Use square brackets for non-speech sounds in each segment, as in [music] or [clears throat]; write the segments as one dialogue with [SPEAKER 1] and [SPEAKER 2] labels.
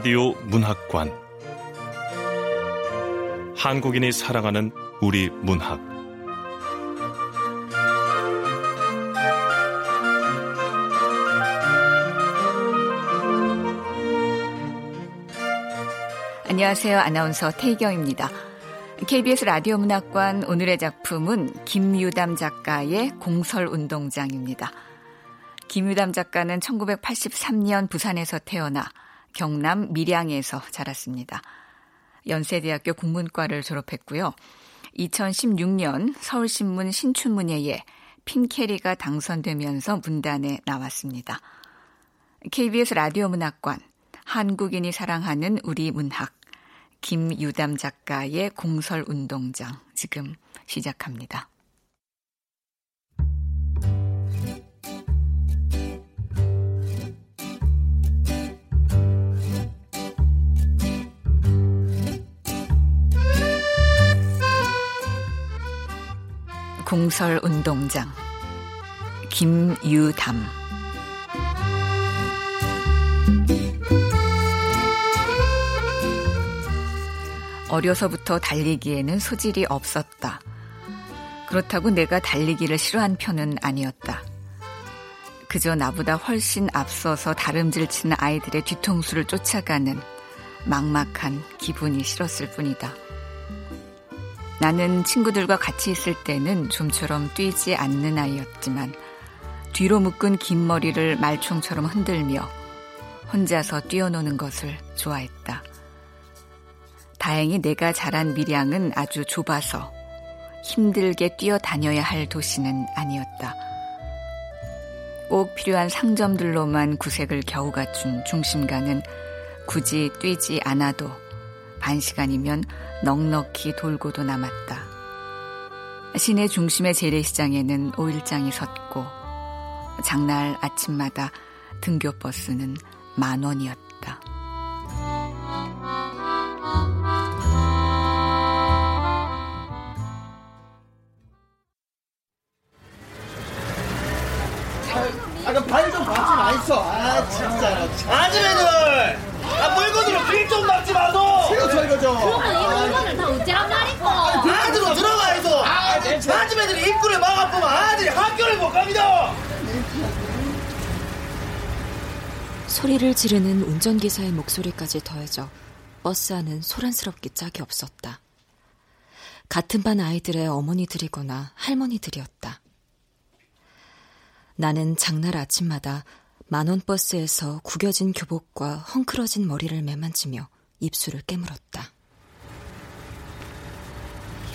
[SPEAKER 1] 라디오 문학관 한국인이 사랑하는 우리 문학
[SPEAKER 2] 안녕하세요. 아나운서 태경입니다. KBS 라디오 문학관 오늘의 작품은 김유담 작가의 공설운동장입니다. 김유담 작가는 1983년 부산에서 태어나 경남 밀양에서 자랐습니다. 연세대학교 국문과를 졸업했고요. 2016년 서울신문 신춘문예에 핀캐리가 당선되면서 문단에 나왔습니다. KBS 라디오 문학관 한국인이 사랑하는 우리 문학 김유담 작가의 공설운동장 지금 시작합니다. 공설 운동장 김유담 어려서부터 달리기에는 소질이 없었다. 그렇다고 내가 달리기를 싫어한 편은 아니었다. 그저 나보다 훨씬 앞서서 다름질 치는 아이들의 뒤통수를 쫓아가는 막막한 기분이 싫었을 뿐이다. 나는 친구들과 같이 있을 때는 좀처럼 뛰지 않는 아이였지만 뒤로 묶은 긴 머리를 말총처럼 흔들며 혼자서 뛰어노는 것을 좋아했다. 다행히 내가 자란 밀양은 아주 좁아서 힘들게 뛰어다녀야 할 도시는 아니었다. 꼭 필요한 상점들로만 구색을 겨우 갖춘 중심가는 굳이 뛰지 않아도 반 시간이면 넉넉히 돌고도 남았다. 시내 중심의 재래시장에는 오일장이 섰고 장날 아침마다 등교버스는 만 원이었다.
[SPEAKER 3] 아까 발좀 받지 마있어. 아 진짜. 아줌매들, 아 물건으로 빌좀 받지 마소. 이거 저 이거 저.
[SPEAKER 4] 그러면 이 물건을 다 어찌란 말이고?
[SPEAKER 3] 안으로 들어가 있어. 아줌매들이 입구를 막아보면 아들이 학교를 못 갑니다.
[SPEAKER 5] 소리를 지르는 운전기사의 목소리까지 더해져 버스 안은 소란스럽기 짝이 없었다. 같은 반 아이들의 어머니들이거나 할머니들이었다. 나는 장날 아침마다 만원 버스에서 구겨진 교복과 헝클어진 머리를 매만지며 입술을 깨물었다.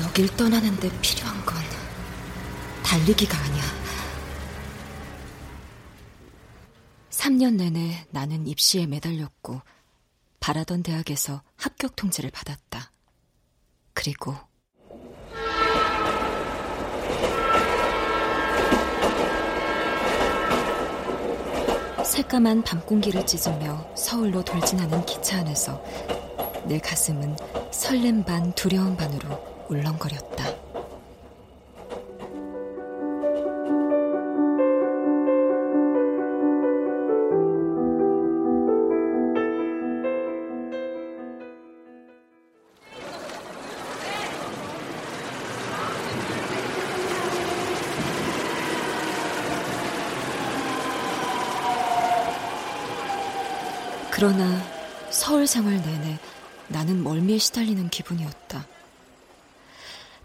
[SPEAKER 5] 여길 떠나는데 필요한 건 달리기가 아니야. 3년 내내 나는 입시에 매달렸고 바라던 대학에서 합격 통지를 받았다. 그리고 새까만 밤 공기를 찢으며 서울로 돌진하는 기차 안에서 내 가슴은 설렘 반 두려움 반으로 울렁거렸다. 서울 생활 내내 나는 멀미에 시달리는 기분이었다.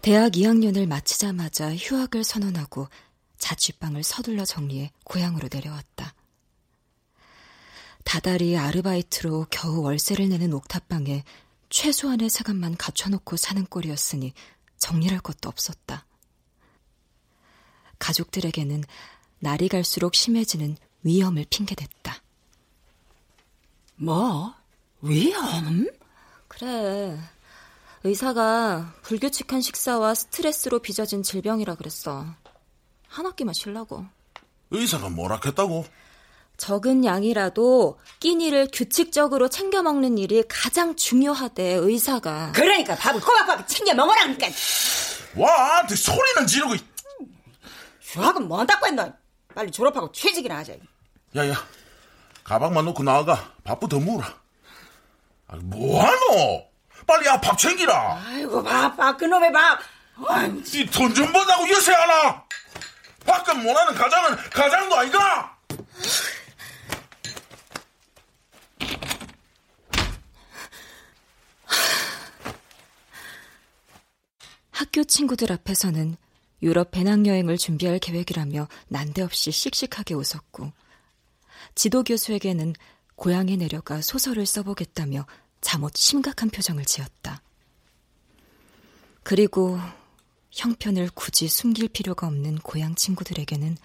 [SPEAKER 5] 대학 2학년을 마치자마자 휴학을 선언하고 자취방을 서둘러 정리해 고향으로 내려왔다. 다달이 아르바이트로 겨우 월세를 내는 옥탑방에 최소한의 세간만 갖춰놓고 사는 꼴이었으니 정리할 것도 없었다. 가족들에게는 날이 갈수록 심해지는 위험을 핑계댔다.
[SPEAKER 6] 뭐? 위험?
[SPEAKER 5] 그래. 의사가 불규칙한 식사와 스트레스로 빚어진 질병이라 그랬어. 한 학기만 쉬려고.
[SPEAKER 7] 의사가 뭐라 했다고?
[SPEAKER 5] 적은 양이라도 끼니를 규칙적으로 챙겨 먹는 일이 가장 중요하대, 의사가.
[SPEAKER 6] 그러니까 밥을 꼬박꼬박 챙겨 먹으라니까.
[SPEAKER 7] 와, 내 소리는 지르고.
[SPEAKER 6] 휴학은 뭐 한다고 했노? 빨리 졸업하고 취직이나 하자.
[SPEAKER 7] 야야, 가방만 놓고 나아가. 밥부터 물어. 뭐하노? 빨리 야 밥 챙기라.
[SPEAKER 6] 아이고 바빠 그놈의 밥.
[SPEAKER 7] 이돈 좀 번다고 요새 하나? 밥값 못하는 가장은 가장도 아이가?
[SPEAKER 4] 학교 친구들 앞에서는 유럽 배낭여행을 준비할 계획이라며 난데없이 씩씩하게 웃었고, 지도 교수에게는 고향에 내려가 소설을 써보겠다며 잠옷 심각한 표정을 지었다. 그리고 형편을 굳이 숨길 필요가 없는 고향 친구들에게는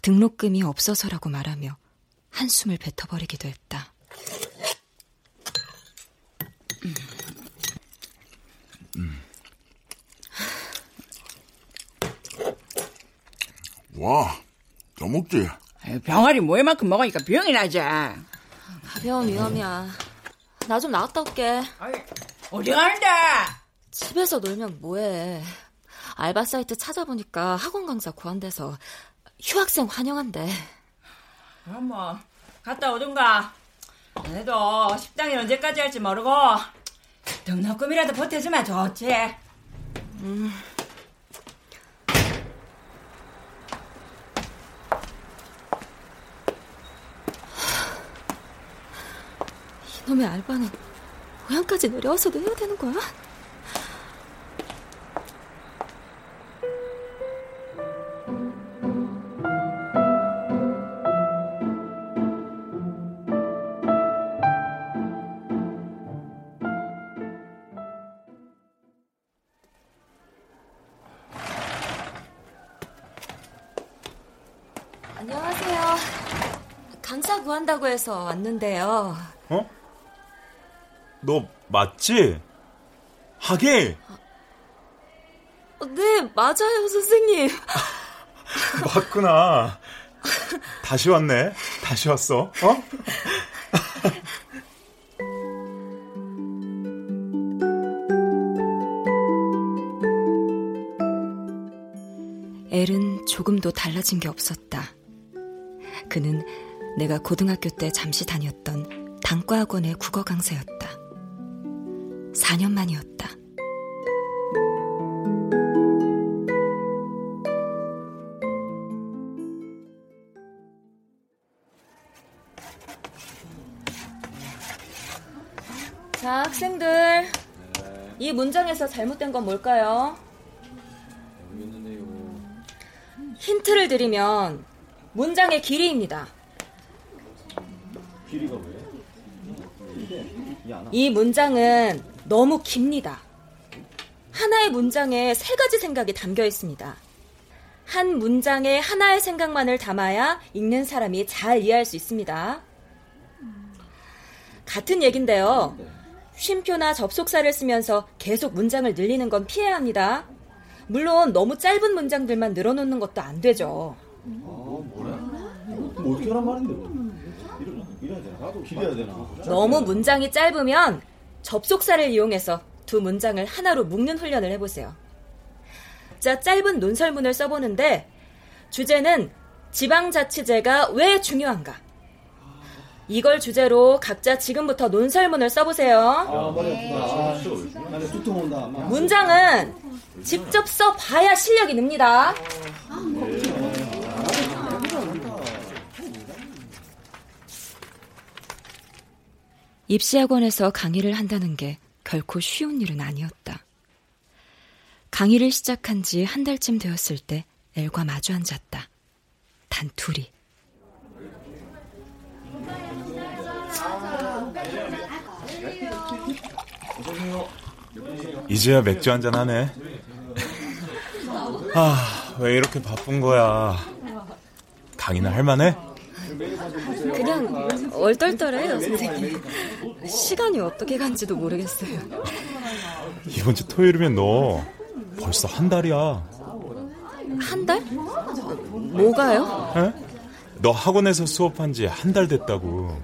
[SPEAKER 4] 등록금이 없어서라고 말하며 한숨을 뱉어버리기도 했다.
[SPEAKER 7] 와, 더 먹지?
[SPEAKER 6] 병아리 뭐에만큼 먹으니까 병이 나지.
[SPEAKER 4] 가벼운 위험이야. 나 좀 나갔다 올게.
[SPEAKER 6] 어디 가는데?
[SPEAKER 4] 집에서 놀면 뭐해. 알바 사이트 찾아보니까 학원 강사 구한대서 휴학생 환영한대.
[SPEAKER 6] 그럼 뭐 갔다 오든가. 그래도 식당이 언제까지 할지 모르고 등록금이라도 보태주면 좋지.
[SPEAKER 4] 음. 이놈의 알바는 고향까지 내려와서도 해야 되는 거야? 안녕하세요. 강사 구한다고 해서 왔는데요.
[SPEAKER 8] 어? 너 맞지? 하게?
[SPEAKER 4] 어, 네, 맞아요, 선생님. [laughs]
[SPEAKER 8] 맞구나. 다시 왔네. 다시 왔어. 어? [laughs]
[SPEAKER 4] 엘은 조금도 달라진 게 없었다. 그는 내가 고등학교 때 잠시 다녔던 단과학원의 국어 강사였다. 4년 만이었다. 자, 학생들. 이 문장에서 잘못된 건 뭘까요? 힌트를 드리면 문장의 길이입니다. 이 문장은 너무 깁니다. 하나의 문장에 세 가지 생각이 담겨 있습니다. 한 문장에 하나의 생각만을 담아야 읽는 사람이 잘 이해할 수 있습니다. 같은 얘긴데요. 쉼표나 접속사를 쓰면서 계속 문장을 늘리는 건 피해야 합니다. 물론 너무 짧은 문장들만 늘어놓는 것도 안 되죠.
[SPEAKER 9] 어떻게 하란 말인데? 이래야 되나? 길어야 되나?
[SPEAKER 4] 너무 문장이 짧으면 접속사를 이용해서 두 문장을 하나로 묶는 훈련을 해보세요. 자, 짧은 논설문을 써보는데 주제는 지방자치제가 왜 중요한가? 이걸 주제로 각자 지금부터 논설문을 써보세요.
[SPEAKER 9] 아, 머리가 아, 두통 온다.
[SPEAKER 4] 문장은 직접 써봐야 실력이 늡니다. 입시학원에서 강의를 한다는 게 결코 쉬운 일은 아니었다. 강의를 시작한 지 한 달쯤 되었을 때 엘과 마주 앉았다. 단 둘이.
[SPEAKER 8] 이제야 맥주 한잔 하네. 아, 왜 이렇게 바쁜 거야? 강의는 할만해?
[SPEAKER 4] 그냥 얼떨떨해요, 선생님. 시간이 어떻게 간지도 모르겠어요.
[SPEAKER 8] 이번 주 토요일이면 너 벌써 한 달이야.
[SPEAKER 4] 한 달? 뭐가요?
[SPEAKER 8] 에? 너 학원에서 수업한 지 한 달 됐다고.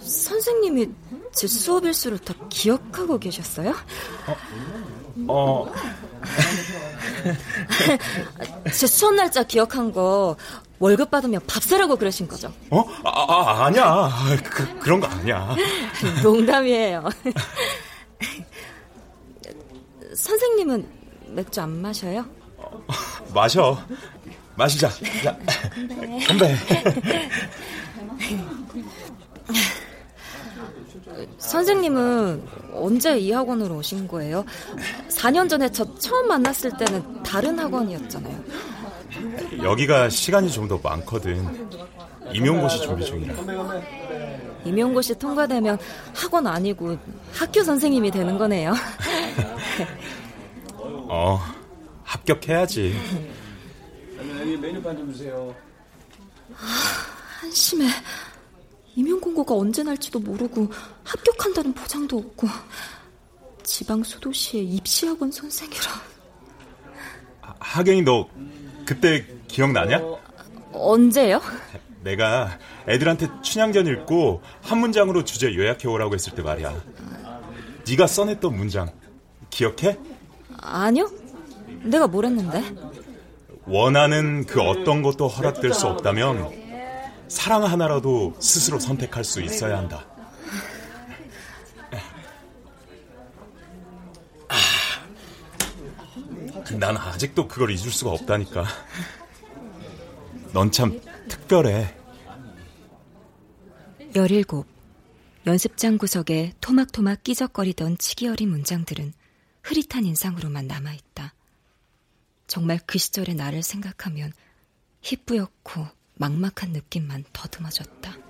[SPEAKER 4] 선생님이 제 수업 일수를 다 기억하고 계셨어요?
[SPEAKER 8] 어, [laughs]
[SPEAKER 5] 제 수업 날짜 기억한 거 월급 받으면 밥 사라고 그러신 거죠?
[SPEAKER 8] 어? 아, 아 아니야. 그, 그런 거 아니야. [laughs]
[SPEAKER 5] 농담이에요. 선생님은 맥주 안 마셔요?
[SPEAKER 8] 어, 마셔. 마시자. 자, 건배.
[SPEAKER 5] 선생님은 언제 이 학원으로 오신 거예요? 4년 전에 저 처음 만났을 때는 다른 학원이었잖아요.
[SPEAKER 8] 여기가 시간이 좀 더 많거든. 임용고시 준비 중이라.
[SPEAKER 5] 임용고시 통과되면 학원 아니고 학교 선생님이 되는 거네요. [laughs]
[SPEAKER 8] 어, 합격해야지.
[SPEAKER 3] 메뉴판 좀 주세요.
[SPEAKER 5] 한심해. 임용 공고가 언제 날지도 모르고 합격한다는 보장도 없고 지방 소도시의 입시학원 선생이라.
[SPEAKER 8] 하경이 너 그때 기억나냐?
[SPEAKER 5] 언제요?
[SPEAKER 8] 내가 애들한테 춘향전 읽고 한 문장으로 주제 요약해 오라고 했을 때 말이야. 네가 써냈던 문장 기억해?
[SPEAKER 5] 아니요. 내가 뭘 했는데?
[SPEAKER 8] 원하는 그 어떤 것도 허락될 수 없다면 사랑 하나라도 스스로 선택할 수 있어야 한다. 난 아직도 그걸 잊을 수가 없다니까. 넌 참 특별해.
[SPEAKER 5] 17. 연습장 구석에 토막토막 끼적거리던 치기 어린 문장들은 흐릿한 인상으로만 남아있다. 정말 그 시절의 나를 생각하면 희뿌옇고 막막한 느낌만 더듬어졌다.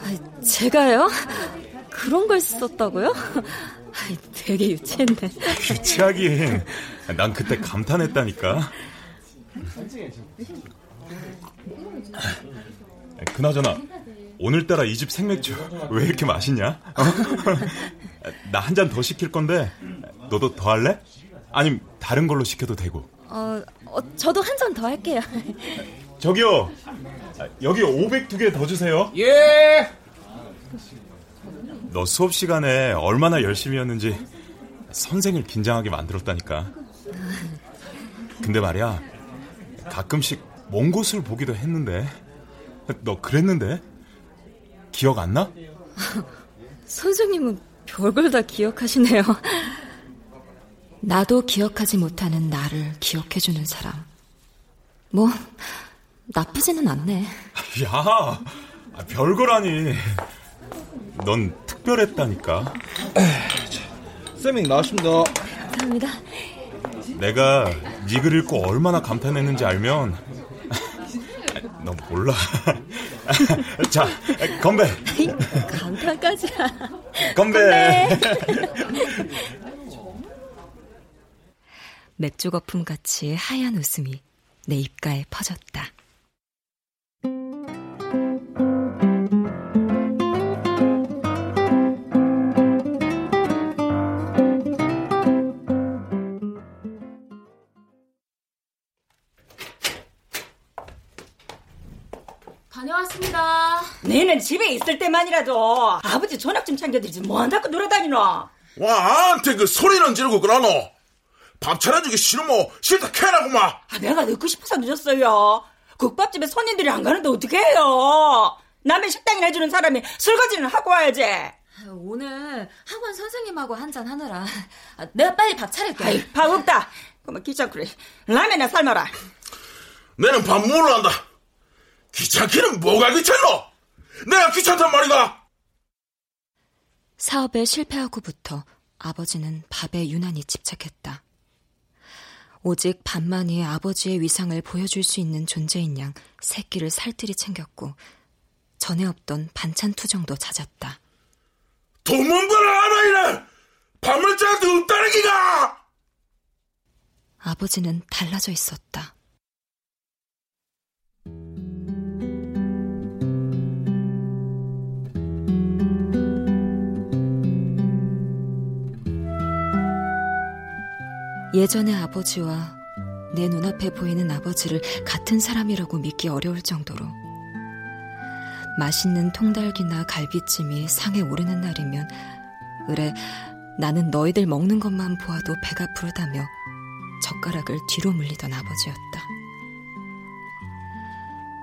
[SPEAKER 5] 아, 제가요? 그런 걸 썼다고요? 되게 유치했네.
[SPEAKER 8] 유치하긴. 난 그때 감탄했다니까. 그나저나 오늘따라 이 집 생맥주 왜 이렇게 맛있냐? 어? 나한 잔 더 시킬 건데 너도 더 할래? 아님 다른 걸로 시켜도 되고.
[SPEAKER 5] 어, 어 저도 한 잔 더 할게요.
[SPEAKER 8] 저기요. 여기 500두개더 주세요.
[SPEAKER 3] 예.
[SPEAKER 8] 너 수업 시간에 얼마나 열심히 했는지 선생을 긴장하게 만들었다니까. 근데 말이야, 가끔씩 먼 곳을 보기도 했는데, 너 그랬는데? 기억 안 나?
[SPEAKER 5] 선생님은 별걸 다 기억하시네요. 나도 기억하지 못하는 나를 기억해주는 사람. 뭐, 나쁘지는 않네. [laughs]
[SPEAKER 8] 야, 별거라니. 넌 특별했다니까. [clears throat]
[SPEAKER 3] 쌤이 나왔습니다.
[SPEAKER 5] 감사합니다.
[SPEAKER 8] 내가 네 글 읽고 얼마나 감탄했는지 알면 [laughs] 너 몰라. [laughs] 자, 건배.
[SPEAKER 5] 감탄까지야.
[SPEAKER 8] 건배.
[SPEAKER 5] 맥주 거품 같이 하얀 웃음이 내 입가에 퍼졌다.
[SPEAKER 4] 왔습니다.
[SPEAKER 6] 너는 집에 있을 때만이라도 아버지 전학 좀 챙겨드리지 뭐한다고 놀아다니노?
[SPEAKER 7] 와, 나한테 그 소리는 지르고 그러노? 밥 차려주기 싫으면 싫다 캐라고 마.
[SPEAKER 6] 아, 내가 넣고 싶어서 늦었어요. 국밥집에 손님들이 안 가는데 어떻게 해요? 남의 식당이나 해주는 사람이 설거지는 하고 와야지.
[SPEAKER 4] 오늘 학원 선생님하고 한잔 하느라 내가 빨리 밥 차릴게.
[SPEAKER 6] 아이, 밥 없다. 그만 귀찮구래. 라면이나 삶아라.
[SPEAKER 7] 내는 밥 몰라 한다. 귀찮기는 뭐가 귀찮노? 내가 귀찮단 말이다.
[SPEAKER 5] 사업에 실패하고부터 아버지는 밥에 유난히 집착했다. 오직 밥만이 아버지의 위상을 보여줄 수 있는 존재인 양 새끼를 살뜰히 챙겼고 전에 없던 반찬 투정도 잦았다.
[SPEAKER 7] 돈문 벌어 알아이는 밥물자도 없다는 기가!
[SPEAKER 5] 아버지는 달라져 있었다. 예전의 아버지와 내 눈앞에 보이는 아버지를 같은 사람이라고 믿기 어려울 정도로 맛있는 통닭이나 갈비찜이 상에 오르는 날이면 을에 나는 너희들 먹는 것만 보아도 배가 부르다며 젓가락을 뒤로 물리던 아버지였다.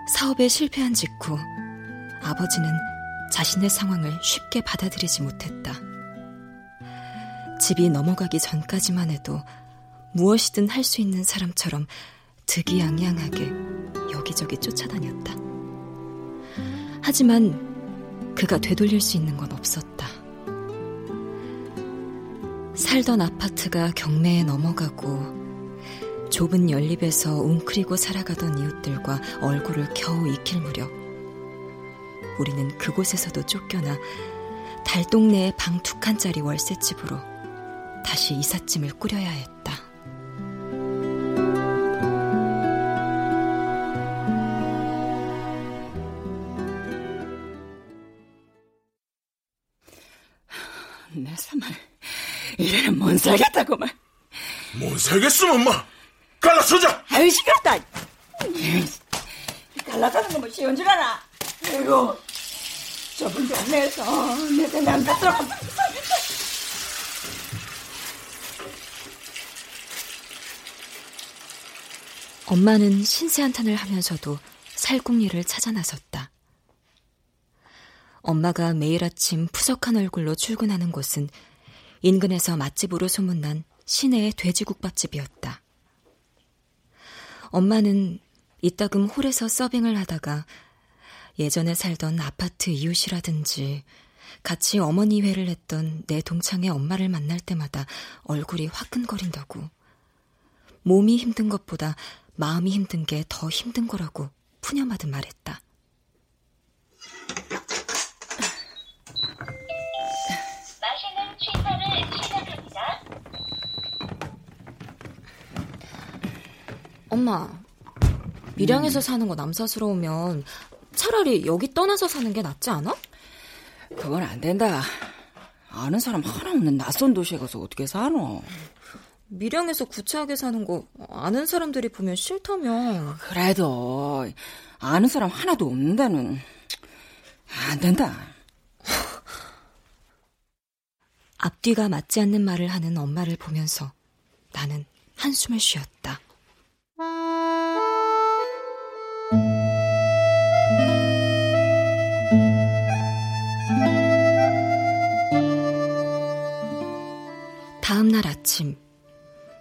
[SPEAKER 5] 사업에 실패한 직후 아버지는 자신의 상황을 쉽게 받아들이지 못했다. 집이 넘어가기 전까지만 해도 무엇이든 할 수 있는 사람처럼 득이양양하게 여기저기 쫓아다녔다. 하지만 그가 되돌릴 수 있는 건 없었다. 살던 아파트가 경매에 넘어가고 좁은 연립에서 웅크리고 살아가던 이웃들과 얼굴을 겨우 익힐 무렵 우리는 그곳에서도 쫓겨나 달동네의 방 두 칸짜리 월세집으로 다시 이삿짐을 꾸려야 했다.
[SPEAKER 6] 못 살겠다고만.
[SPEAKER 7] 못 살겠으면 마 갈라서자.
[SPEAKER 6] 아유 시끄럽다. 갈라서는 거뭐 쉬운 줄 알아. 아이고 좁은 동네에서 내가 남자 들어가서
[SPEAKER 5] 엄마는 신세 한탄을 하면서도 살궁리를 찾아 나섰다. 엄마가 매일 아침 푸석한 얼굴로 출근하는 곳은 인근에서 맛집으로 소문난 시내의 돼지국밥집이었다. 엄마는 이따금 홀에서 서빙을 하다가 예전에 살던 아파트 이웃이라든지 같이 어머니 회를 했던 내 동창의 엄마를 만날 때마다 얼굴이 화끈거린다고. 몸이 힘든 것보다 마음이 힘든 게 더 힘든 거라고 푸념하듯
[SPEAKER 10] 말했다.
[SPEAKER 5] 엄마, 밀양에서 사는 거 남사스러우면 차라리 여기 떠나서 사는 게 낫지 않아?
[SPEAKER 6] 그건 안 된다. 아는 사람 하나 없는 낯선 도시에 가서 어떻게 사노?
[SPEAKER 5] 밀양에서 구차하게 사는 거 아는 사람들이 보면 싫다면
[SPEAKER 6] 그래도 아는 사람 하나도 없는 데는 안 된다.
[SPEAKER 5] 앞뒤가 맞지 않는 말을 하는 엄마를 보면서 나는 한숨을 쉬었다. 다음 날 아침,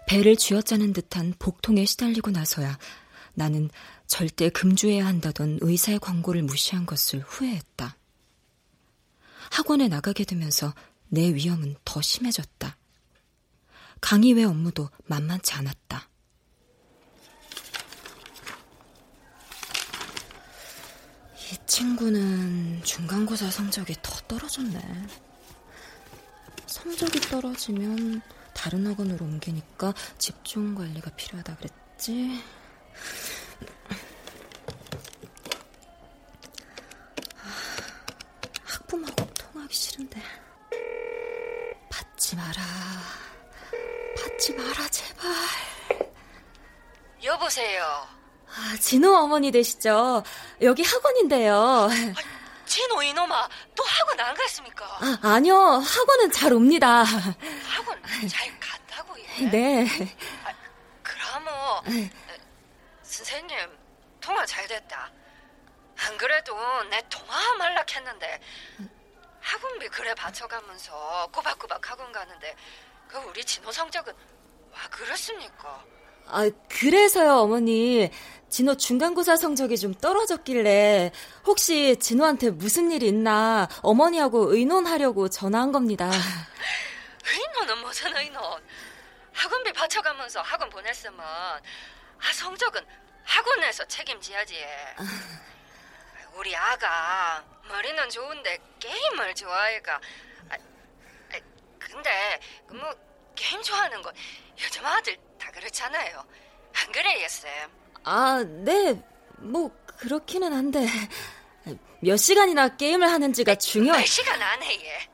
[SPEAKER 5] 배를 쥐어짜는 듯한 복통에 시달리고 나서야 나는 절대 금주해야 한다던 의사의 광고를 무시한 것을 후회했다. 학원에 나가게 되면서 내 위험은 더 심해졌다. 강의 외 업무도 만만치 않았다. 이 친구는 중간고사 성적이 더 떨어졌네. 성적이 떨어지면 다른 학원으로 옮기니까 집중 관리가 필요하다 그랬지. 학부모하고 통하기 싫은데. 받지 마라. 받지 마라, 제발.
[SPEAKER 11] 여보세요.
[SPEAKER 5] 아, 진호 어머니 되시죠? 여기 학원인데요.
[SPEAKER 11] 진호 이놈아, 또 학원 안 갔습니까?
[SPEAKER 5] 아, 아니요. 학원은 잘 옵니다.
[SPEAKER 11] 학원 잘 간다고 예?
[SPEAKER 5] 네.
[SPEAKER 11] 그러면 선생님 통화 잘 됐다. 안 그래도 내 통화 말락했는데 학원비 그래 받쳐가면서 꼬박꼬박 학원 가는데 그 우리 진호 성적은 와 그렇습니까?
[SPEAKER 5] 아, 그래서요, 어머니. 진호 중간고사 성적이 좀 떨어졌길래 혹시 진호한테 무슨 일 있나 어머니하고 의논하려고 전화한 겁니다. [laughs]
[SPEAKER 11] 의논은 무슨 의논? 학원비 받쳐가면서 학원 보냈으면 아 성적은 학원에서 책임져야지. [laughs] 우리 아가 머리는 좋은데 게임을 좋아해가. 아, 아, 근데 그뭐 게임 좋아하는 건 요즘 아들 다 그렇잖아요. 안 그래요, 쌤?
[SPEAKER 5] 아, 네. 뭐 그렇기는 한데 몇 시간이나 게임을 하는지가 중요.
[SPEAKER 11] 몇 시간 안 해, 얘.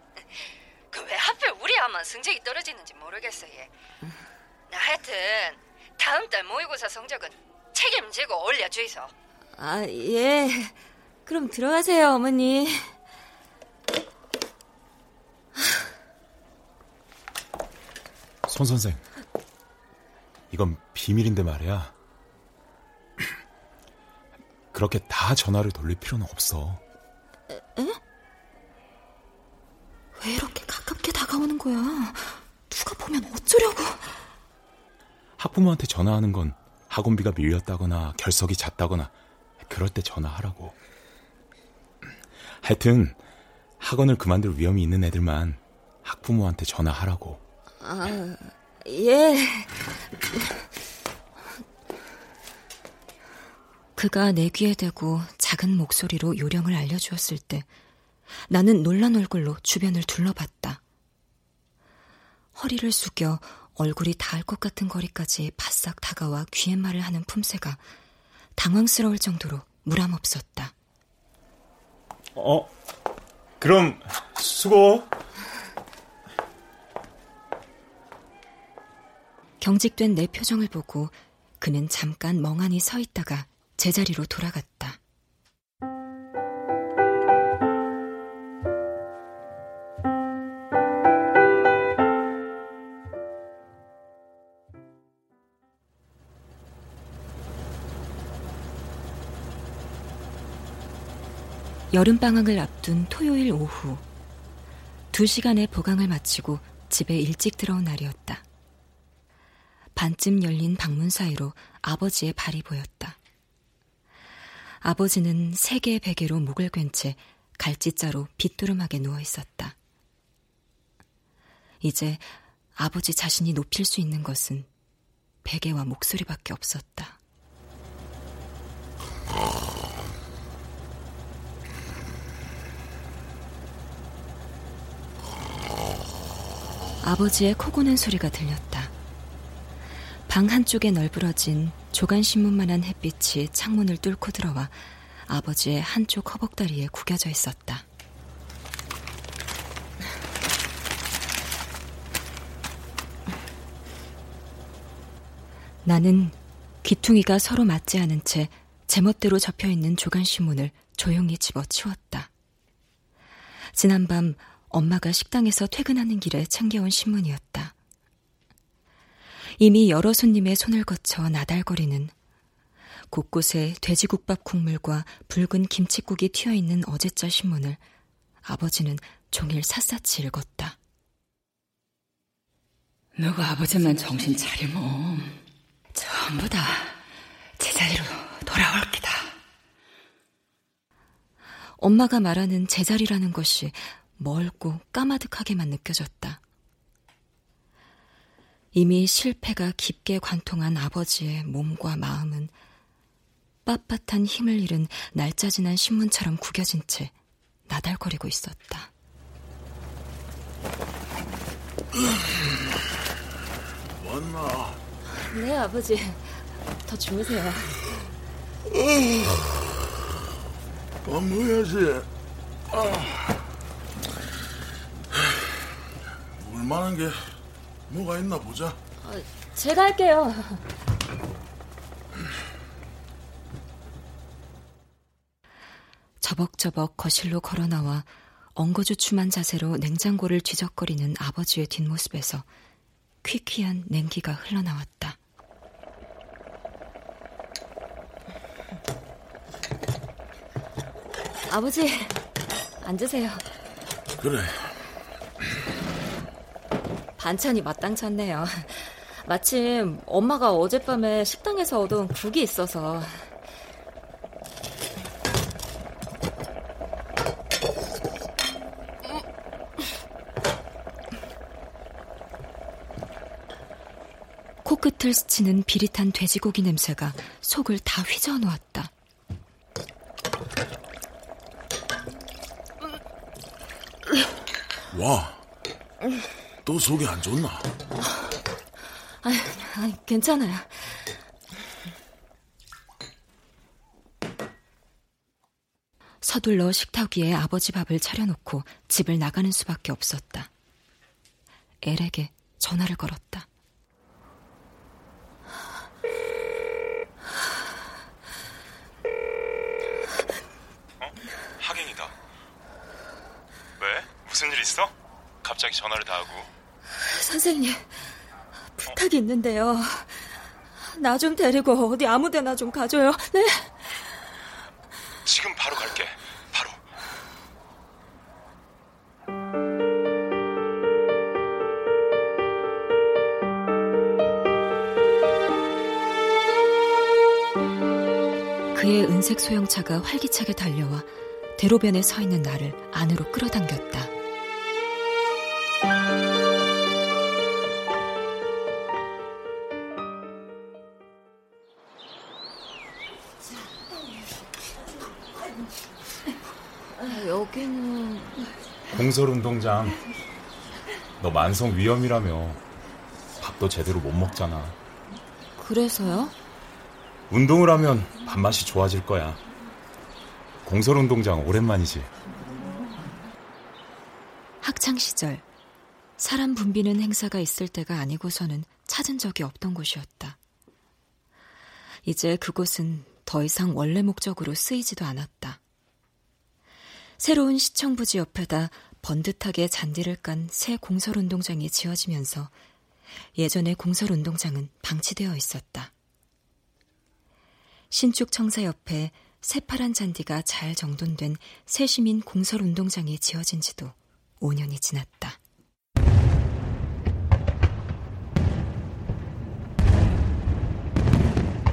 [SPEAKER 11] 그왜 하필 우리 아만 성적이 떨어지는지 모르겠어, 얘. 나 하여튼 다음 달 모의고사 성적은 책임지고 올려주이소.
[SPEAKER 5] 아, 예. 그럼 들어가세요, 어머니.
[SPEAKER 8] 손 선생. 이건 비밀인데 말이야. 그렇게 다 전화를 돌릴 필요는 없어.
[SPEAKER 5] 에? 왜 이렇게 가깝게 다가오는 거야? 누가 보면 어쩌려고?
[SPEAKER 8] 학부모한테 전화하는 건 학원비가 밀렸다거나 결석이 잦다거나 그럴 때 전화하라고. 하여튼 학원을 그만둘 위험이 있는 애들만 학부모한테 전화하라고.
[SPEAKER 5] 아, 예. 그가 내 귀에 대고 작은 목소리로 요령을 알려주었을 때 나는 놀란 얼굴로 주변을 둘러봤다. 허리를 숙여 얼굴이 닿을 것 같은 거리까지 바싹 다가와 귀에말을 하는 품새가 당황스러울 정도로 무람없었다.
[SPEAKER 8] 어, 그럼 수고.
[SPEAKER 5] 경직된 내 표정을 보고 그는 잠깐 멍하니 서 있다가 제자리로 돌아갔다. 여름방학을 앞둔 토요일 오후. 두 시간의 보강을 마치고 집에 일찍 들어온 날이었다. 반쯤 열린 방문 사이로 아버지의 발이 보였다. 아버지는 세 개의 베개로 목을 괜채 갈짓자로 빗두름하게 누워 있었다. 이제 아버지 자신이 높일 수 있는 것은 베개와 목소리밖에 없었다. 아버지의 코 고는 소리가 들렸다. 방 한쪽에 널브러진 조간신문만한 햇빛이 창문을 뚫고 들어와 아버지의 한쪽 허벅다리에 구겨져 있었다. 나는 귀퉁이가 서로 맞지 않은 채 제멋대로 접혀 있는 조간신문을 조용히 집어치웠다. 지난밤 엄마가 식당에서 퇴근하는 길에 챙겨온 신문이었다. 이미 여러 손님의 손을 거쳐 나달거리는 곳곳에 돼지국밥 국물과 붉은 김치국이 튀어 있는 어제자 신문을 아버지는 종일 샅샅이 읽었다.
[SPEAKER 6] 너가 아버지만 정신 차리면 전부 다 제자리로 돌아올 기다.
[SPEAKER 5] 엄마가 말하는 제자리라는 것이 멀고 까마득하게만 느껴졌다. 이미 실패가 깊게 관통한 아버지의 몸과 마음은 빳빳한 힘을 잃은 날짜 지난 신문처럼 구겨진 채 나달거리고 있었다.
[SPEAKER 7] 왔나?
[SPEAKER 4] 네, 아버지. 더 주무세요.
[SPEAKER 7] 밥 먹어야지. 아. 물 만한 게 뭐가 있나 보자.
[SPEAKER 4] 어, 제가 할게요.
[SPEAKER 5] 저벅저벅 거실로 걸어 나와 엉거주춤한 자세로 냉장고를 뒤적거리는 아버지의 뒷모습에서 퀴퀴한 냉기가 흘러나왔다.
[SPEAKER 4] 아버지, 앉으세요.
[SPEAKER 7] 그래.
[SPEAKER 4] 반찬이 마땅치 않네요. 마침 엄마가 어젯밤에 식당에서 얻은 국이 있어서.
[SPEAKER 5] 코끝을 스치는 비릿한 돼지고기 냄새가 속을 다 휘저어 놓았다.
[SPEAKER 7] 와, 또 속이 안 좋나?
[SPEAKER 4] 아, 아 괜찮아요.
[SPEAKER 5] 서둘러 식탁 위에 아버지 밥을 차려놓고 집을 나가는 수밖에 없었다. 엘에게 전화를 걸었다.
[SPEAKER 8] 어? 하긴이다. 왜? 무슨 일 있어? 갑자기 전화를 다 하고.
[SPEAKER 4] 선생님, 부탁이 있는데요. 나 좀 데리고 어디 아무 데나 좀 가줘요. 네?
[SPEAKER 8] 지금 바로 갈게. 바로.
[SPEAKER 5] 그의 은색 소형차가 활기차게 달려와 대로변에 서 있는 나를 안으로 끌어당겼다.
[SPEAKER 8] 공설운동장. 너 만성 위험이라며 밥도 제대로 못 먹잖아.
[SPEAKER 4] 그래서요?
[SPEAKER 8] 운동을 하면 밥맛이 좋아질 거야. 공설 운동장 오랜만이지.
[SPEAKER 5] 학창 시절 사람 붐비는 행사가 있을 때가 아니고서는 찾은 적이 없던 곳이었다. 이제 그곳은 더 이상 원래 목적으로 쓰이지도 않았다. 새로운 시청부지 옆에다 번듯하게 잔디를 깐 새 공설운동장이 지어지면서 예전의 공설운동장은 방치되어 있었다. 신축 청사 옆에 새파란 잔디가 잘 정돈된 새시민 공설운동장이 지어진 지도 5년이 지났다.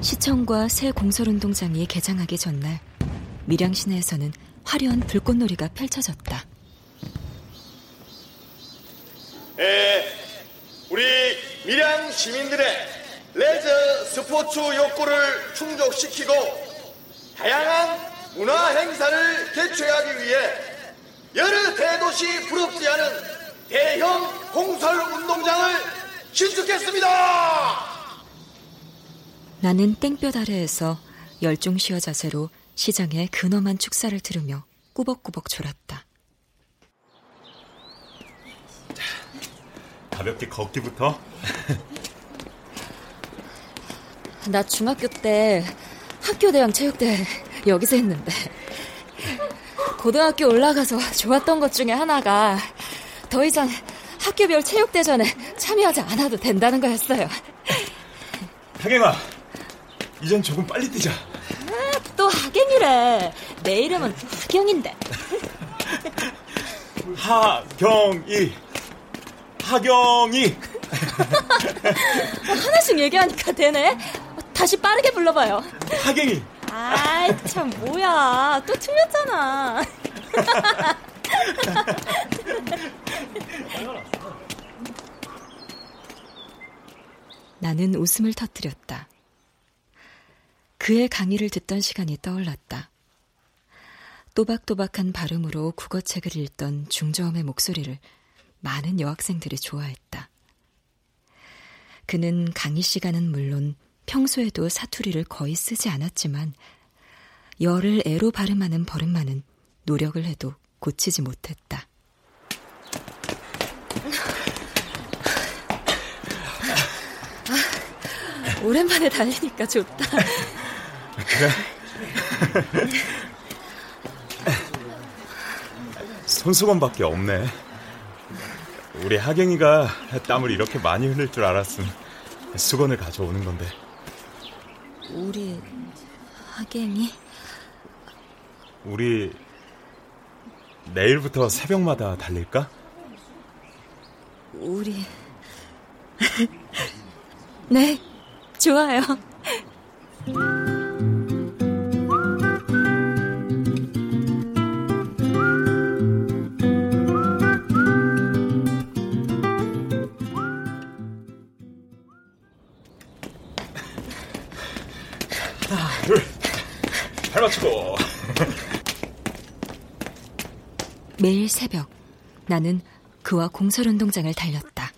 [SPEAKER 5] 시청과 새 공설운동장이 개장하기 전날 밀양 시내에서는 화려한 불꽃놀이가 펼쳐졌다.
[SPEAKER 3] 에, 우리 밀양 시민들의 레저 스포츠 욕구를 충족시키고 다양한 문화 행사를 개최하기 위해 여러 대도시 부럽지 않은 대형 공설 운동장을 신축했습니다.
[SPEAKER 5] 나는 땡볕 아래에서 열중시어 자세로 시장의 근엄한 축사를 들으며 꾸벅꾸벅 졸았다.
[SPEAKER 8] 가볍게 걷기부터. [laughs]
[SPEAKER 4] 나 중학교 때 학교 대항 체육대회 여기서 했는데 고등학교 올라가서 좋았던 것 중에 하나가 더 이상 학교별 체육대전에 참여하지 않아도 된다는 거였어요.
[SPEAKER 8] 하경아, 이젠 조금 빨리 뛰자.
[SPEAKER 4] 아, 또 하경이래. 내 이름은 하경인데. [laughs]
[SPEAKER 8] 하경이, 하경이.
[SPEAKER 4] 하나씩 얘기하니까 되네. 다시 빠르게 불러봐요.
[SPEAKER 8] 하경이.
[SPEAKER 4] 아이, 참, 뭐야. 또 틀렸잖아. [laughs]
[SPEAKER 5] 나는 웃음을 터뜨렸다. 그의 강의를 듣던 시간이 떠올랐다. 또박또박한 발음으로 국어책을 읽던 중저음의 목소리를 많은 여학생들이 좋아했다. 그는 강의 시간은 물론 평소에도 사투리를 거의 쓰지 않았지만 열을 애로 발음하는 버릇만은 노력을 해도 고치지 못했다.
[SPEAKER 4] 아, 오랜만에 달리니까 좋다.
[SPEAKER 8] 그래? 손수건밖에 없네. 우리 하경이가 땀을 이렇게 많이 흘릴 줄 알았으면 수건을 가져오는 건데.
[SPEAKER 4] 우리 하경이?
[SPEAKER 8] 우리 내일부터 새벽마다 달릴까?
[SPEAKER 4] 우리 [laughs] 네, 좋아요.
[SPEAKER 8] 발 맞추고. [laughs]
[SPEAKER 5] 매일 새벽 나는 그와 공설 운동장을 달렸다. [laughs]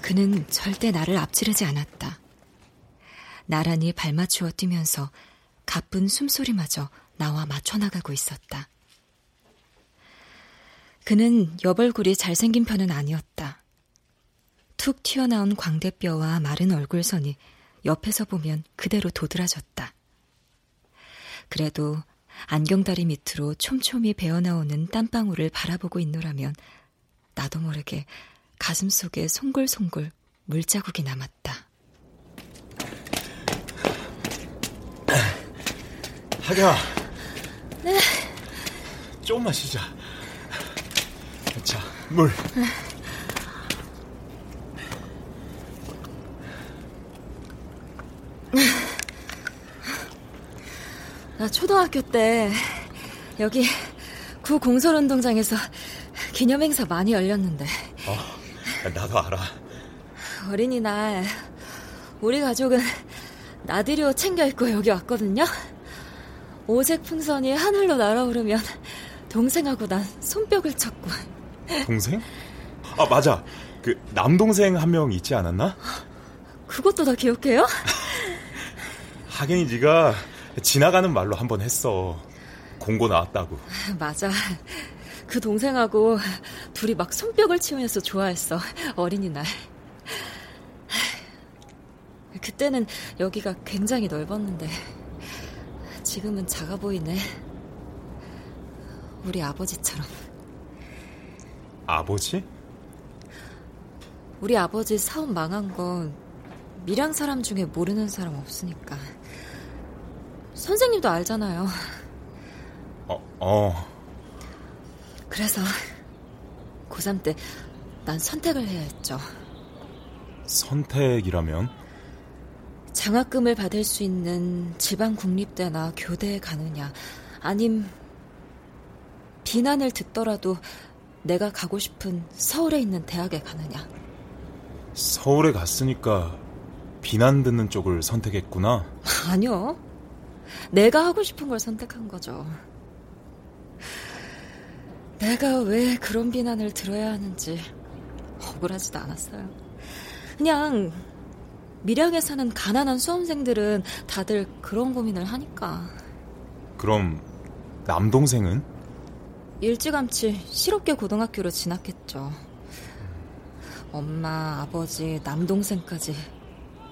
[SPEAKER 5] 그는 절대 나를 앞지르지 않았다. 나란히 발맞추어 뛰면서 가쁜 숨소리마저 나와 맞춰나가고 있었다. 그는 여벌굴이 잘생긴 편은 아니었다. 툭 튀어나온 광대뼈와 마른 얼굴선이 옆에서 보면 그대로 도드라졌다. 그래도 안경다리 밑으로 촘촘히 배어나오는 땀방울을 바라보고 있노라면 나도 모르게 가슴 속에 송글송글 물자국이 남았다.
[SPEAKER 8] 하경아.
[SPEAKER 4] 네.
[SPEAKER 8] 조금만 쉬자. 자, 물.
[SPEAKER 4] 나 초등학교 때 여기 구 공설운동장에서 기념행사 많이 열렸는데.
[SPEAKER 8] 어, 나도 알아.
[SPEAKER 4] 어린이날 우리 가족은 나들이옷 챙겨 입고 여기 왔거든요. 오색 풍선이 하늘로 날아오르면 동생하고 난 손뼉을 쳤고.
[SPEAKER 8] 동생? 아 맞아. 그 남동생 한 명 있지 않았나?
[SPEAKER 4] 그것도 다 기억해요? [laughs]
[SPEAKER 8] 하경이 네가 지나가는 말로 한 번 했어. 공고 나왔다고.
[SPEAKER 4] 맞아. 그 동생하고 둘이 막 손뼉을 치면서 좋아했어. 어린이날. 그때는 여기가 굉장히 넓었는데 지금은 작아 보이네. 우리 아버지처럼.
[SPEAKER 8] 아버지?
[SPEAKER 4] 우리 아버지 사업 망한 건 밀양 사람 중에 모르는 사람 없으니까. 선생님도 알잖아요.
[SPEAKER 8] 어, 어.
[SPEAKER 4] 그래서 고3 때 난 선택을 해야 했죠.
[SPEAKER 8] 선택이라면?
[SPEAKER 4] 장학금을 받을 수 있는 지방 국립대나 교대에 가느냐, 아님 비난을 듣더라도 내가 가고 싶은 서울에 있는 대학에 가느냐.
[SPEAKER 8] 서울에 갔으니까 비난 듣는 쪽을 선택했구나.
[SPEAKER 4] 아니요. 내가 하고 싶은 걸 선택한 거죠. 내가 왜 그런 비난을 들어야 하는지 억울하지도 않았어요. 그냥 밀양에 사는 가난한 수험생들은 다들 그런 고민을 하니까.
[SPEAKER 8] 그럼 남동생은?
[SPEAKER 4] 일찌감치 실업계 고등학교로 진학했죠. 엄마, 아버지, 남동생까지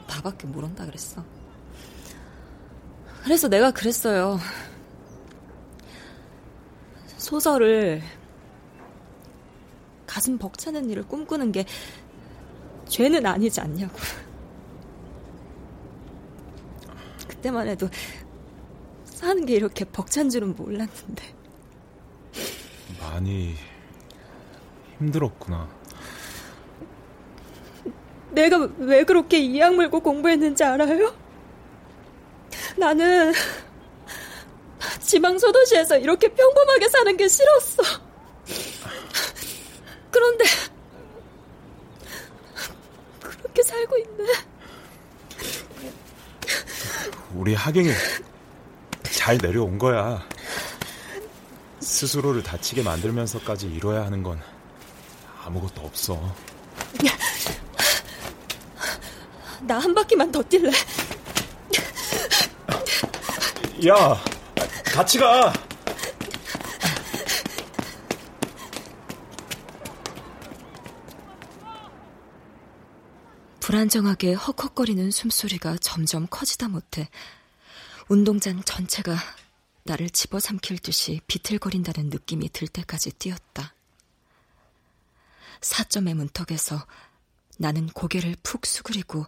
[SPEAKER 4] 나밖에 모른다 그랬어. 그래서 내가 그랬어요. 소설을 가슴 벅차는 일을 꿈꾸는 게 죄는 아니지 않냐고. 그때만 해도 사는 게 이렇게 벅찬 줄은 몰랐는데.
[SPEAKER 8] 많이 힘들었구나.
[SPEAKER 4] 내가 왜 그렇게 이악 물고 공부했는지 알아요? 나는 지방 소도시에서 이렇게 평범하게 사는 게 싫었어. 그런데 그렇게 살고 있네.
[SPEAKER 8] 우리 하경이 잘 내려온 거야. 스스로를 다치게 만들면서까지 이뤄야 하는 건 아무것도 없어.
[SPEAKER 4] 나 한 바퀴만 더 뛸래.
[SPEAKER 8] 야, 같이 가.
[SPEAKER 5] 불안정하게 헉헉거리는 숨소리가 점점 커지다 못해 운동장 전체가 나를 집어삼킬 듯이 비틀거린다는 느낌이 들 때까지 뛰었다. 사점의 문턱에서 나는 고개를 푹 수그리고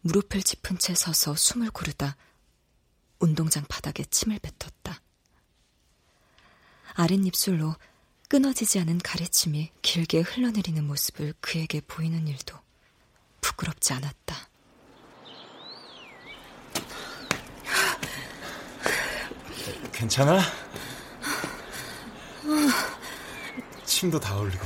[SPEAKER 5] 무릎을 짚은 채 서서 숨을 고르다 운동장 바닥에 침을 뱉었다. 아랫입술로 끊어지지 않은 가래침이 길게 흘러내리는 모습을 그에게 보이는 일도 부끄럽지 않았다.
[SPEAKER 8] 괜찮아? 침도 다 흘리고.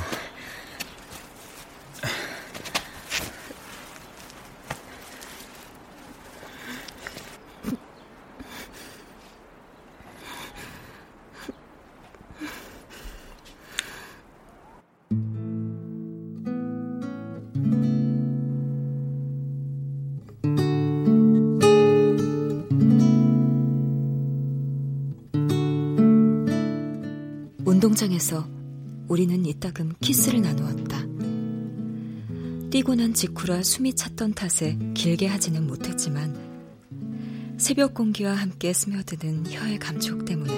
[SPEAKER 5] 직후라 숨이 찼던 탓에 길게 하지는 못했지만 새벽 공기와 함께 스며드는 혀의 감촉 때문에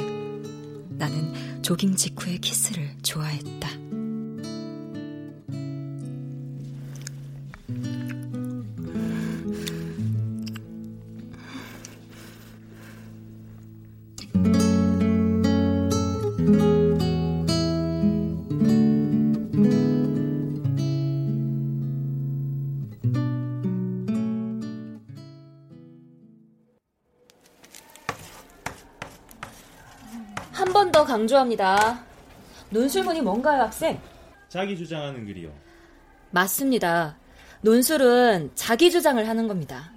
[SPEAKER 5] 나는 조깅 직후의 키스를 좋아했다.
[SPEAKER 4] 강조합니다. 논술문이 뭔가요, 학생?
[SPEAKER 8] 자기 주장하는 글이요.
[SPEAKER 4] 맞습니다. 논술은 자기 주장을 하는 겁니다.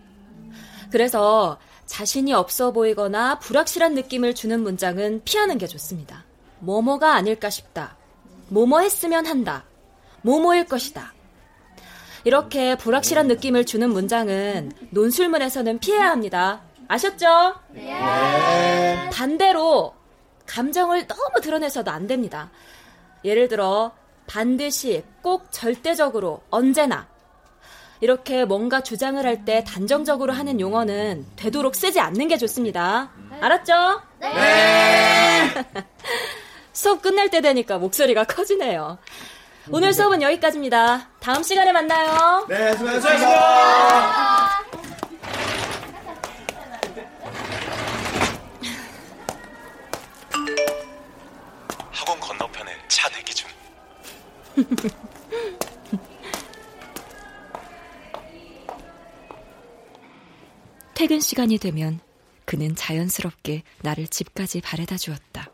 [SPEAKER 4] 그래서 자신이 없어 보이거나 불확실한 느낌을 주는 문장은 피하는 게 좋습니다. 뭐뭐가 아닐까 싶다. 뭐뭐 했으면 한다. 뭐뭐일 것이다. 이렇게 불확실한 느낌을 주는 문장은 논술문에서는 피해야 합니다. 아셨죠? 네. 반대로 감정을 너무 드러내서도 안 됩니다. 예를 들어, 반드시, 꼭 절대적으로, 언제나. 이렇게 뭔가 주장을 할 때 단정적으로 하는 용어는 되도록 쓰지 않는 게 좋습니다. 알았죠? 네! [laughs] 수업 끝날 때 되니까 목소리가 커지네요. 오늘 수업은 여기까지입니다. 다음 시간에 만나요.
[SPEAKER 3] 네, 수고하셨습니다. [laughs]
[SPEAKER 5] 퇴근 시간이 되면 그는 자연스럽게 나를 집까지 바래다 주었다.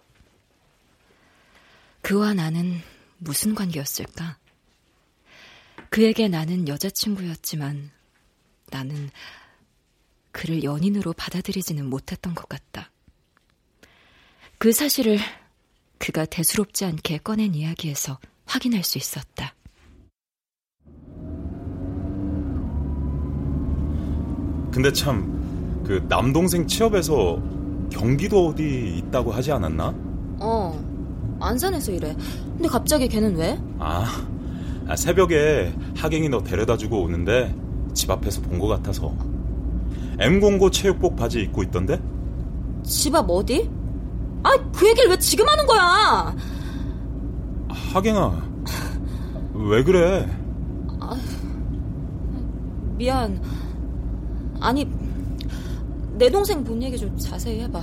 [SPEAKER 5] 그와 나는 무슨 관계였을까? 그에게 나는 여자친구였지만 나는 그를 연인으로 받아들이지는 못했던 것 같다. 그 사실을 그가 대수롭지 않게 꺼낸 이야기에서 확인할 수 있었다.
[SPEAKER 8] 근데 참, 그 남동생 취업해서 경기도 어디 있다고 하지 않았나?
[SPEAKER 4] 어, 안산에서 일해. 근데 갑자기 걔는 왜?
[SPEAKER 8] 아, 아 새벽에 하경이 너 데려다 주고 오는데 집 앞에서 본 것 같아서. M공고 체육복 바지 입고 있던데?
[SPEAKER 4] 집 앞 어디? 아, 그 얘기를 왜 지금 하는 거야?
[SPEAKER 8] 하경아, 왜 그래? 아,
[SPEAKER 4] 미안. 아니, 내 동생 본 얘기 좀 자세히 해봐.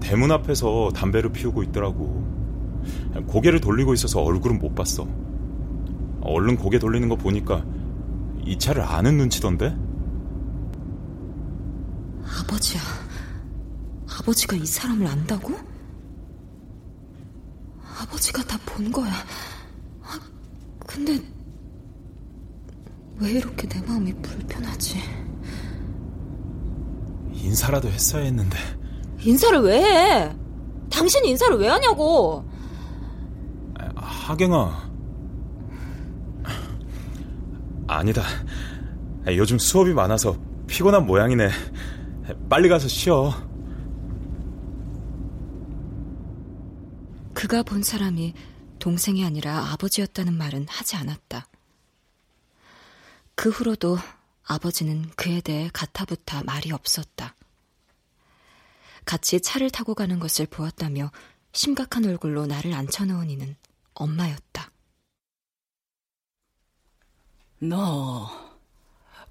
[SPEAKER 8] 대문 앞에서 담배를 피우고 있더라고. 고개를 돌리고 있어서 얼굴은 못 봤어. 얼른 고개 돌리는 거 보니까 이 차를 아는 눈치던데?
[SPEAKER 5] 아버지야. 아버지가 이 사람을 안다고? 아버지가 다 본 거야. 아, 근데 왜 이렇게 내 마음이 불편하지?
[SPEAKER 8] 인사라도 했어야 했는데.
[SPEAKER 4] 인사를 왜 해? 당신 인사를 왜 하냐고.
[SPEAKER 8] 하경아. 아니다. 요즘 수업이 많아서 피곤한 모양이네. 빨리 가서 쉬어.
[SPEAKER 5] 그가 본 사람이 동생이 아니라 아버지였다는 말은 하지 않았다. 그 후로도 아버지는 그에 대해 가타부타 말이 없었다. 같이 차를 타고 가는 것을 보았다며 심각한 얼굴로 나를 앉혀놓은 이는 엄마였다.
[SPEAKER 6] 너,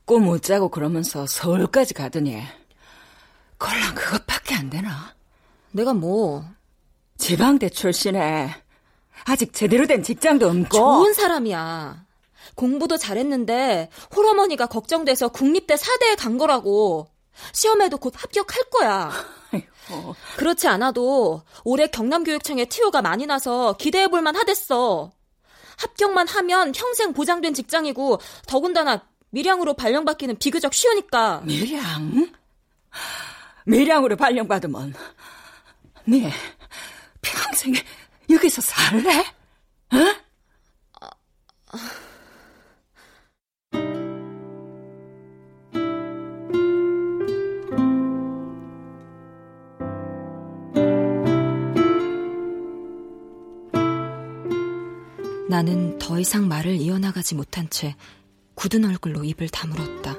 [SPEAKER 6] 꿈 못 자고 그러면서 서울까지 가더니, 꼴랑 그것밖에 안 되나?
[SPEAKER 4] 내가 뭐?
[SPEAKER 6] 지방대 출신에 아직 제대로 된 직장도 없고.
[SPEAKER 4] 좋은 사람이야. 공부도 잘했는데 홀어머니가 걱정돼서 국립대 4대에 간 거라고. 시험에도 곧 합격할 거야. 아이고. 그렇지 않아도 올해 경남교육청에 티오가 많이 나서 기대해볼 만 하댔어. 합격만 하면 평생 보장된 직장이고 더군다나 밀양으로 발령받기는 비교적 쉬우니까.
[SPEAKER 6] 밀양? 밀양으로 발령받으면 네 평생 여기서 살래? 어?
[SPEAKER 5] 나는 더 이상 말을 이어나가지 못한 채 굳은 얼굴로 입을 다물었다.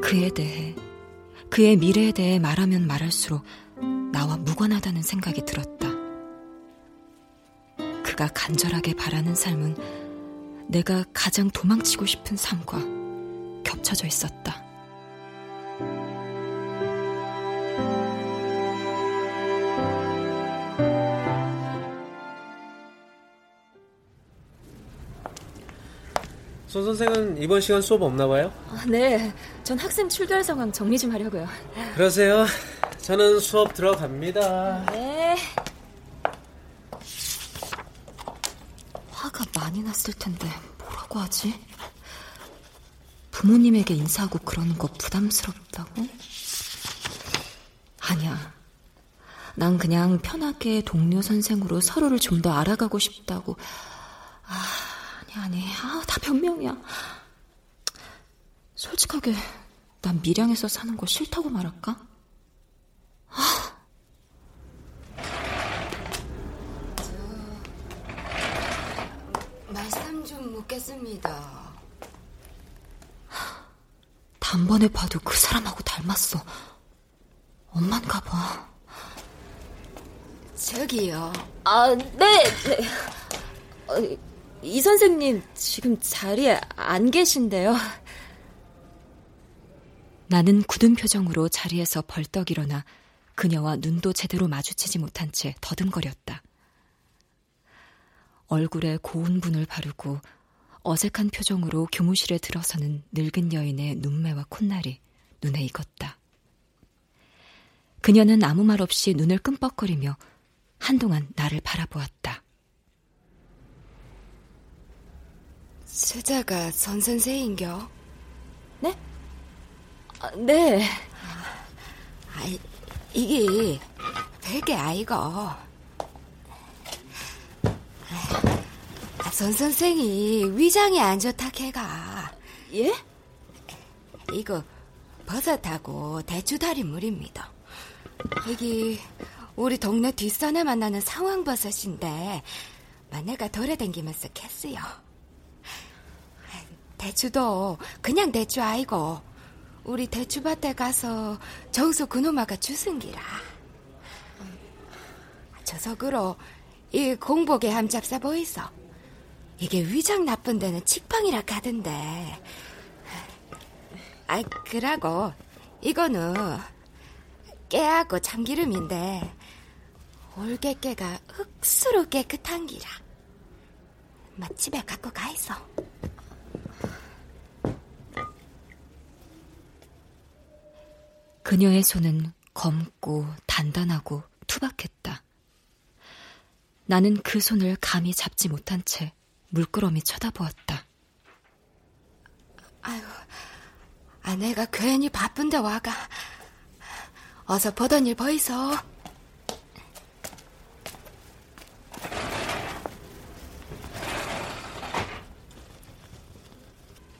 [SPEAKER 5] 그에 대해, 그의 미래에 대해 말하면 말할수록 나와 무관하다는 생각이 들었다. 그가 간절하게 바라는 삶은 내가 가장 도망치고 싶은 삶과 겹쳐져 있었다.
[SPEAKER 12] 손 선생은 이번 시간 수업 없나 봐요?
[SPEAKER 4] 아, 네, 전 학생 출결 상황 정리 좀 하려고요.
[SPEAKER 12] 그러세요. 저는 수업 들어갑니다.
[SPEAKER 4] 네.
[SPEAKER 5] 화가 많이 났을 텐데 뭐라고 하지? 부모님에게 인사하고 그러는 거 부담스럽다고? 아니야. 난 그냥 편하게 동료 선생으로 서로를 좀 더 알아가고 싶다고. 아, 아니, 아니. 아, 다 변명이야. 솔직하게, 난 밀양에서 사는 거 싫다고 말할까? 아.
[SPEAKER 13] 좀 묻겠습니다.
[SPEAKER 5] 단번에 봐도 그 사람하고 닮았어. 엄만가 봐.
[SPEAKER 13] 저기요.
[SPEAKER 4] 아, 네, 네. 어, 이 선생님 지금 자리에 안 계신데요.
[SPEAKER 5] 나는 굳은 표정으로 자리에서 벌떡 일어나 그녀와 눈도 제대로 마주치지 못한 채 더듬거렸다. 얼굴에 고운 분을 바르고 어색한 표정으로 교무실에 들어서는 늙은 여인의 눈매와 콧날이 눈에 익었다. 그녀는 아무 말 없이 눈을 끔뻑거리며 한동안 나를 바라보았다.
[SPEAKER 13] 수자가 선 선생인겨?
[SPEAKER 4] 네? 아, 네.
[SPEAKER 13] 아, 이게 되게 아이고. 선 선생이 위장이 안 좋다 캐가.
[SPEAKER 4] 예?
[SPEAKER 13] 이거 버섯하고 대추다리 물입니다. 이게 우리 동네 뒷산에 만나는 상황버섯인데 마네가 돌에 댕기면서 캤어요. 대추도 그냥 대추 아이고 우리 대추밭에 가서 정수 그놈아가 주승기라. 저 속으로 이 공복에 함잡사 보이소. 이게 위장 나쁜 데는 칙방이라 가던데. 아이 그라고 이거는 깨하고 참기름인데 올개깨가 흙수로 깨끗한 기라. 맛집에 갖고 가있어.
[SPEAKER 5] 그녀의 손은 검고 단단하고 투박했다. 나는 그 손을 감히 잡지 못한 채 물끄러미 쳐다보았다.
[SPEAKER 13] 아유, 아내가 괜히 바쁜데 와가. 어서 보던 일 보이소.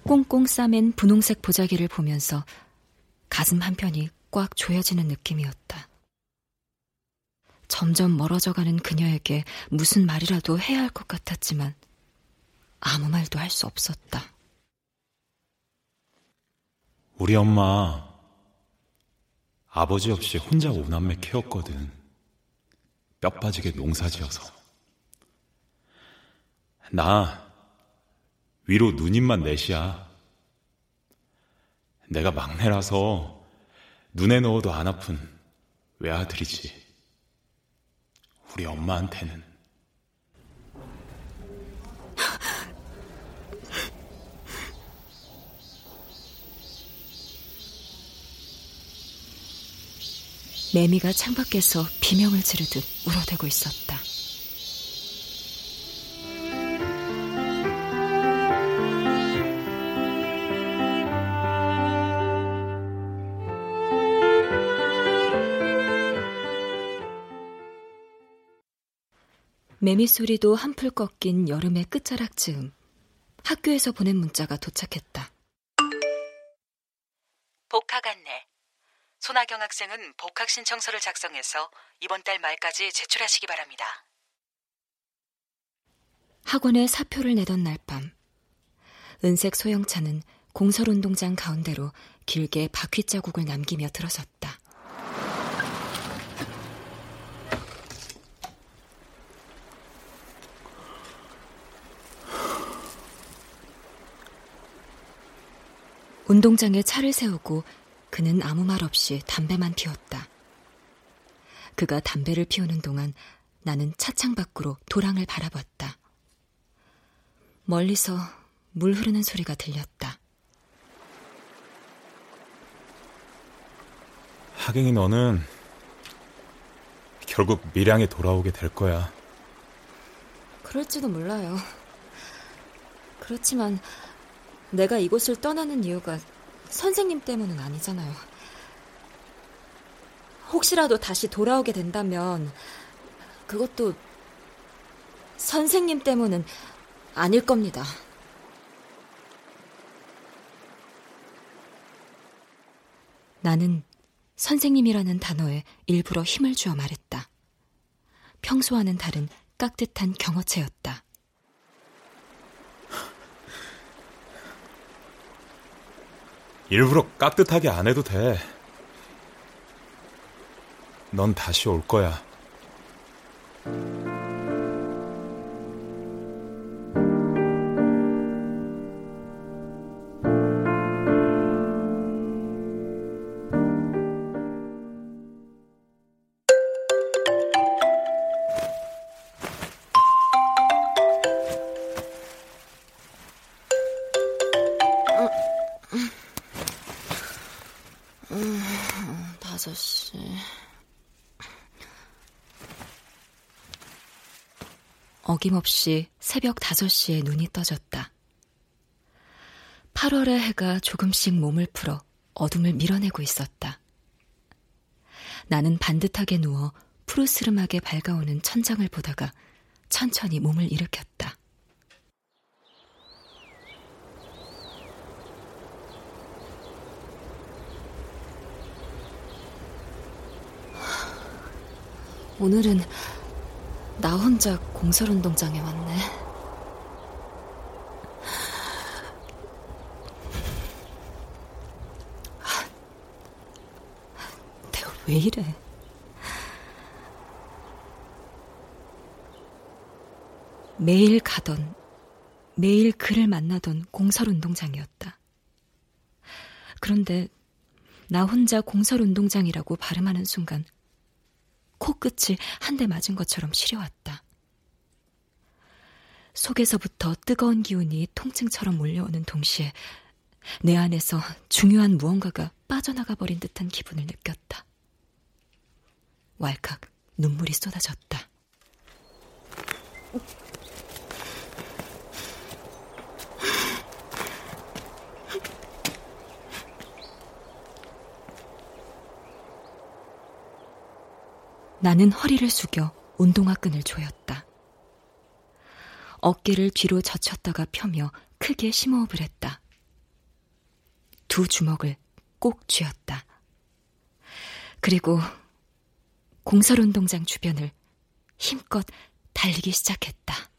[SPEAKER 5] 꽁꽁 싸맨 분홍색 보자기를 보면서 가슴 한편이 꽉 조여지는 느낌이었다. 점점 멀어져가는 그녀에게 무슨 말이라도 해야 할 것 같았지만 아무 말도 할 수 없었다.
[SPEAKER 8] 우리 엄마 아버지 없이 혼자 오남매 키웠거든. 뼈 빠지게 농사 지어서. 나 위로 누님만 넷이야. 내가 막내라서 눈에 넣어도 안 아픈 외아들이지. 우리 엄마한테는.
[SPEAKER 5] 매미가 창밖에서 비명을 지르듯 울어대고 있었다. 매미 소리도 한풀 꺾인 여름의 끝자락 즈음 학교에서 보낸 문자가 도착했다.
[SPEAKER 14] 복학 안내. 손아경 학생은 복학 신청서를 작성해서 이번 달 말까지 제출하시기 바랍니다.
[SPEAKER 5] 학원에 사표를 내던 날 밤, 은색 소형차는 공설운동장 가운데로 길게 바퀴 자국을 남기며 들어섰다.
[SPEAKER 4] 운동장에 차를 세우고 그는 아무 말 없이 담배만 피웠다. 그가 담배를 피우는 동안 나는 차창 밖으로 도랑을 바라봤다. 멀리서 물 흐르는 소리가 들렸다.
[SPEAKER 5] 하경이 너는 결국 밀양에 돌아오게 될 거야.
[SPEAKER 4] 그럴지도 몰라요. 그렇지만 내가 이곳을 떠나는 이유가 선생님 때문은 아니잖아요. 혹시라도 다시 돌아오게 된다면 그것도 선생님 때문은 아닐 겁니다. 나는 선생님이라는 단어에 일부러 힘을 주어 말했다. 평소와는 다른 깍듯한 경어체였다.
[SPEAKER 5] 일부러 깍듯하게 안 해도 돼. 넌 다시 올 거야. 어김없이 새벽 5시에 눈이 떠졌다. 8월의 해가 조금씩 몸을 풀어 어둠을 밀어내고 있었다. 나는 반듯하게 누워 푸르스름하게 밝아오는 천장을 보다가 천천히 몸을 일으켰다. 오늘은 나 혼자 공설운동장에 왔네. 내가 왜 이래? 매일 가던, 매일 그를 만나던 공설운동장이었다. 그런데 나 혼자 공설운동장이라고 발음하는 순간 코끝을 한대 맞은 것처럼 시려왔다. 속에서부터 뜨거운 기운이 통증처럼 몰려오는 동시에 내 안에서 중요한 무언가가 빠져나가 버린 듯한 기분을 느꼈다. 왈칵 눈물이 쏟아졌다. 나는 허리를 숙여 운동화 끈을 조였다. 어깨를 뒤로 젖혔다가 펴며 크게 심호흡을 했다. 두 주먹을 꼭 쥐었다. 그리고 공설운동장 주변을 힘껏 달리기 시작했다.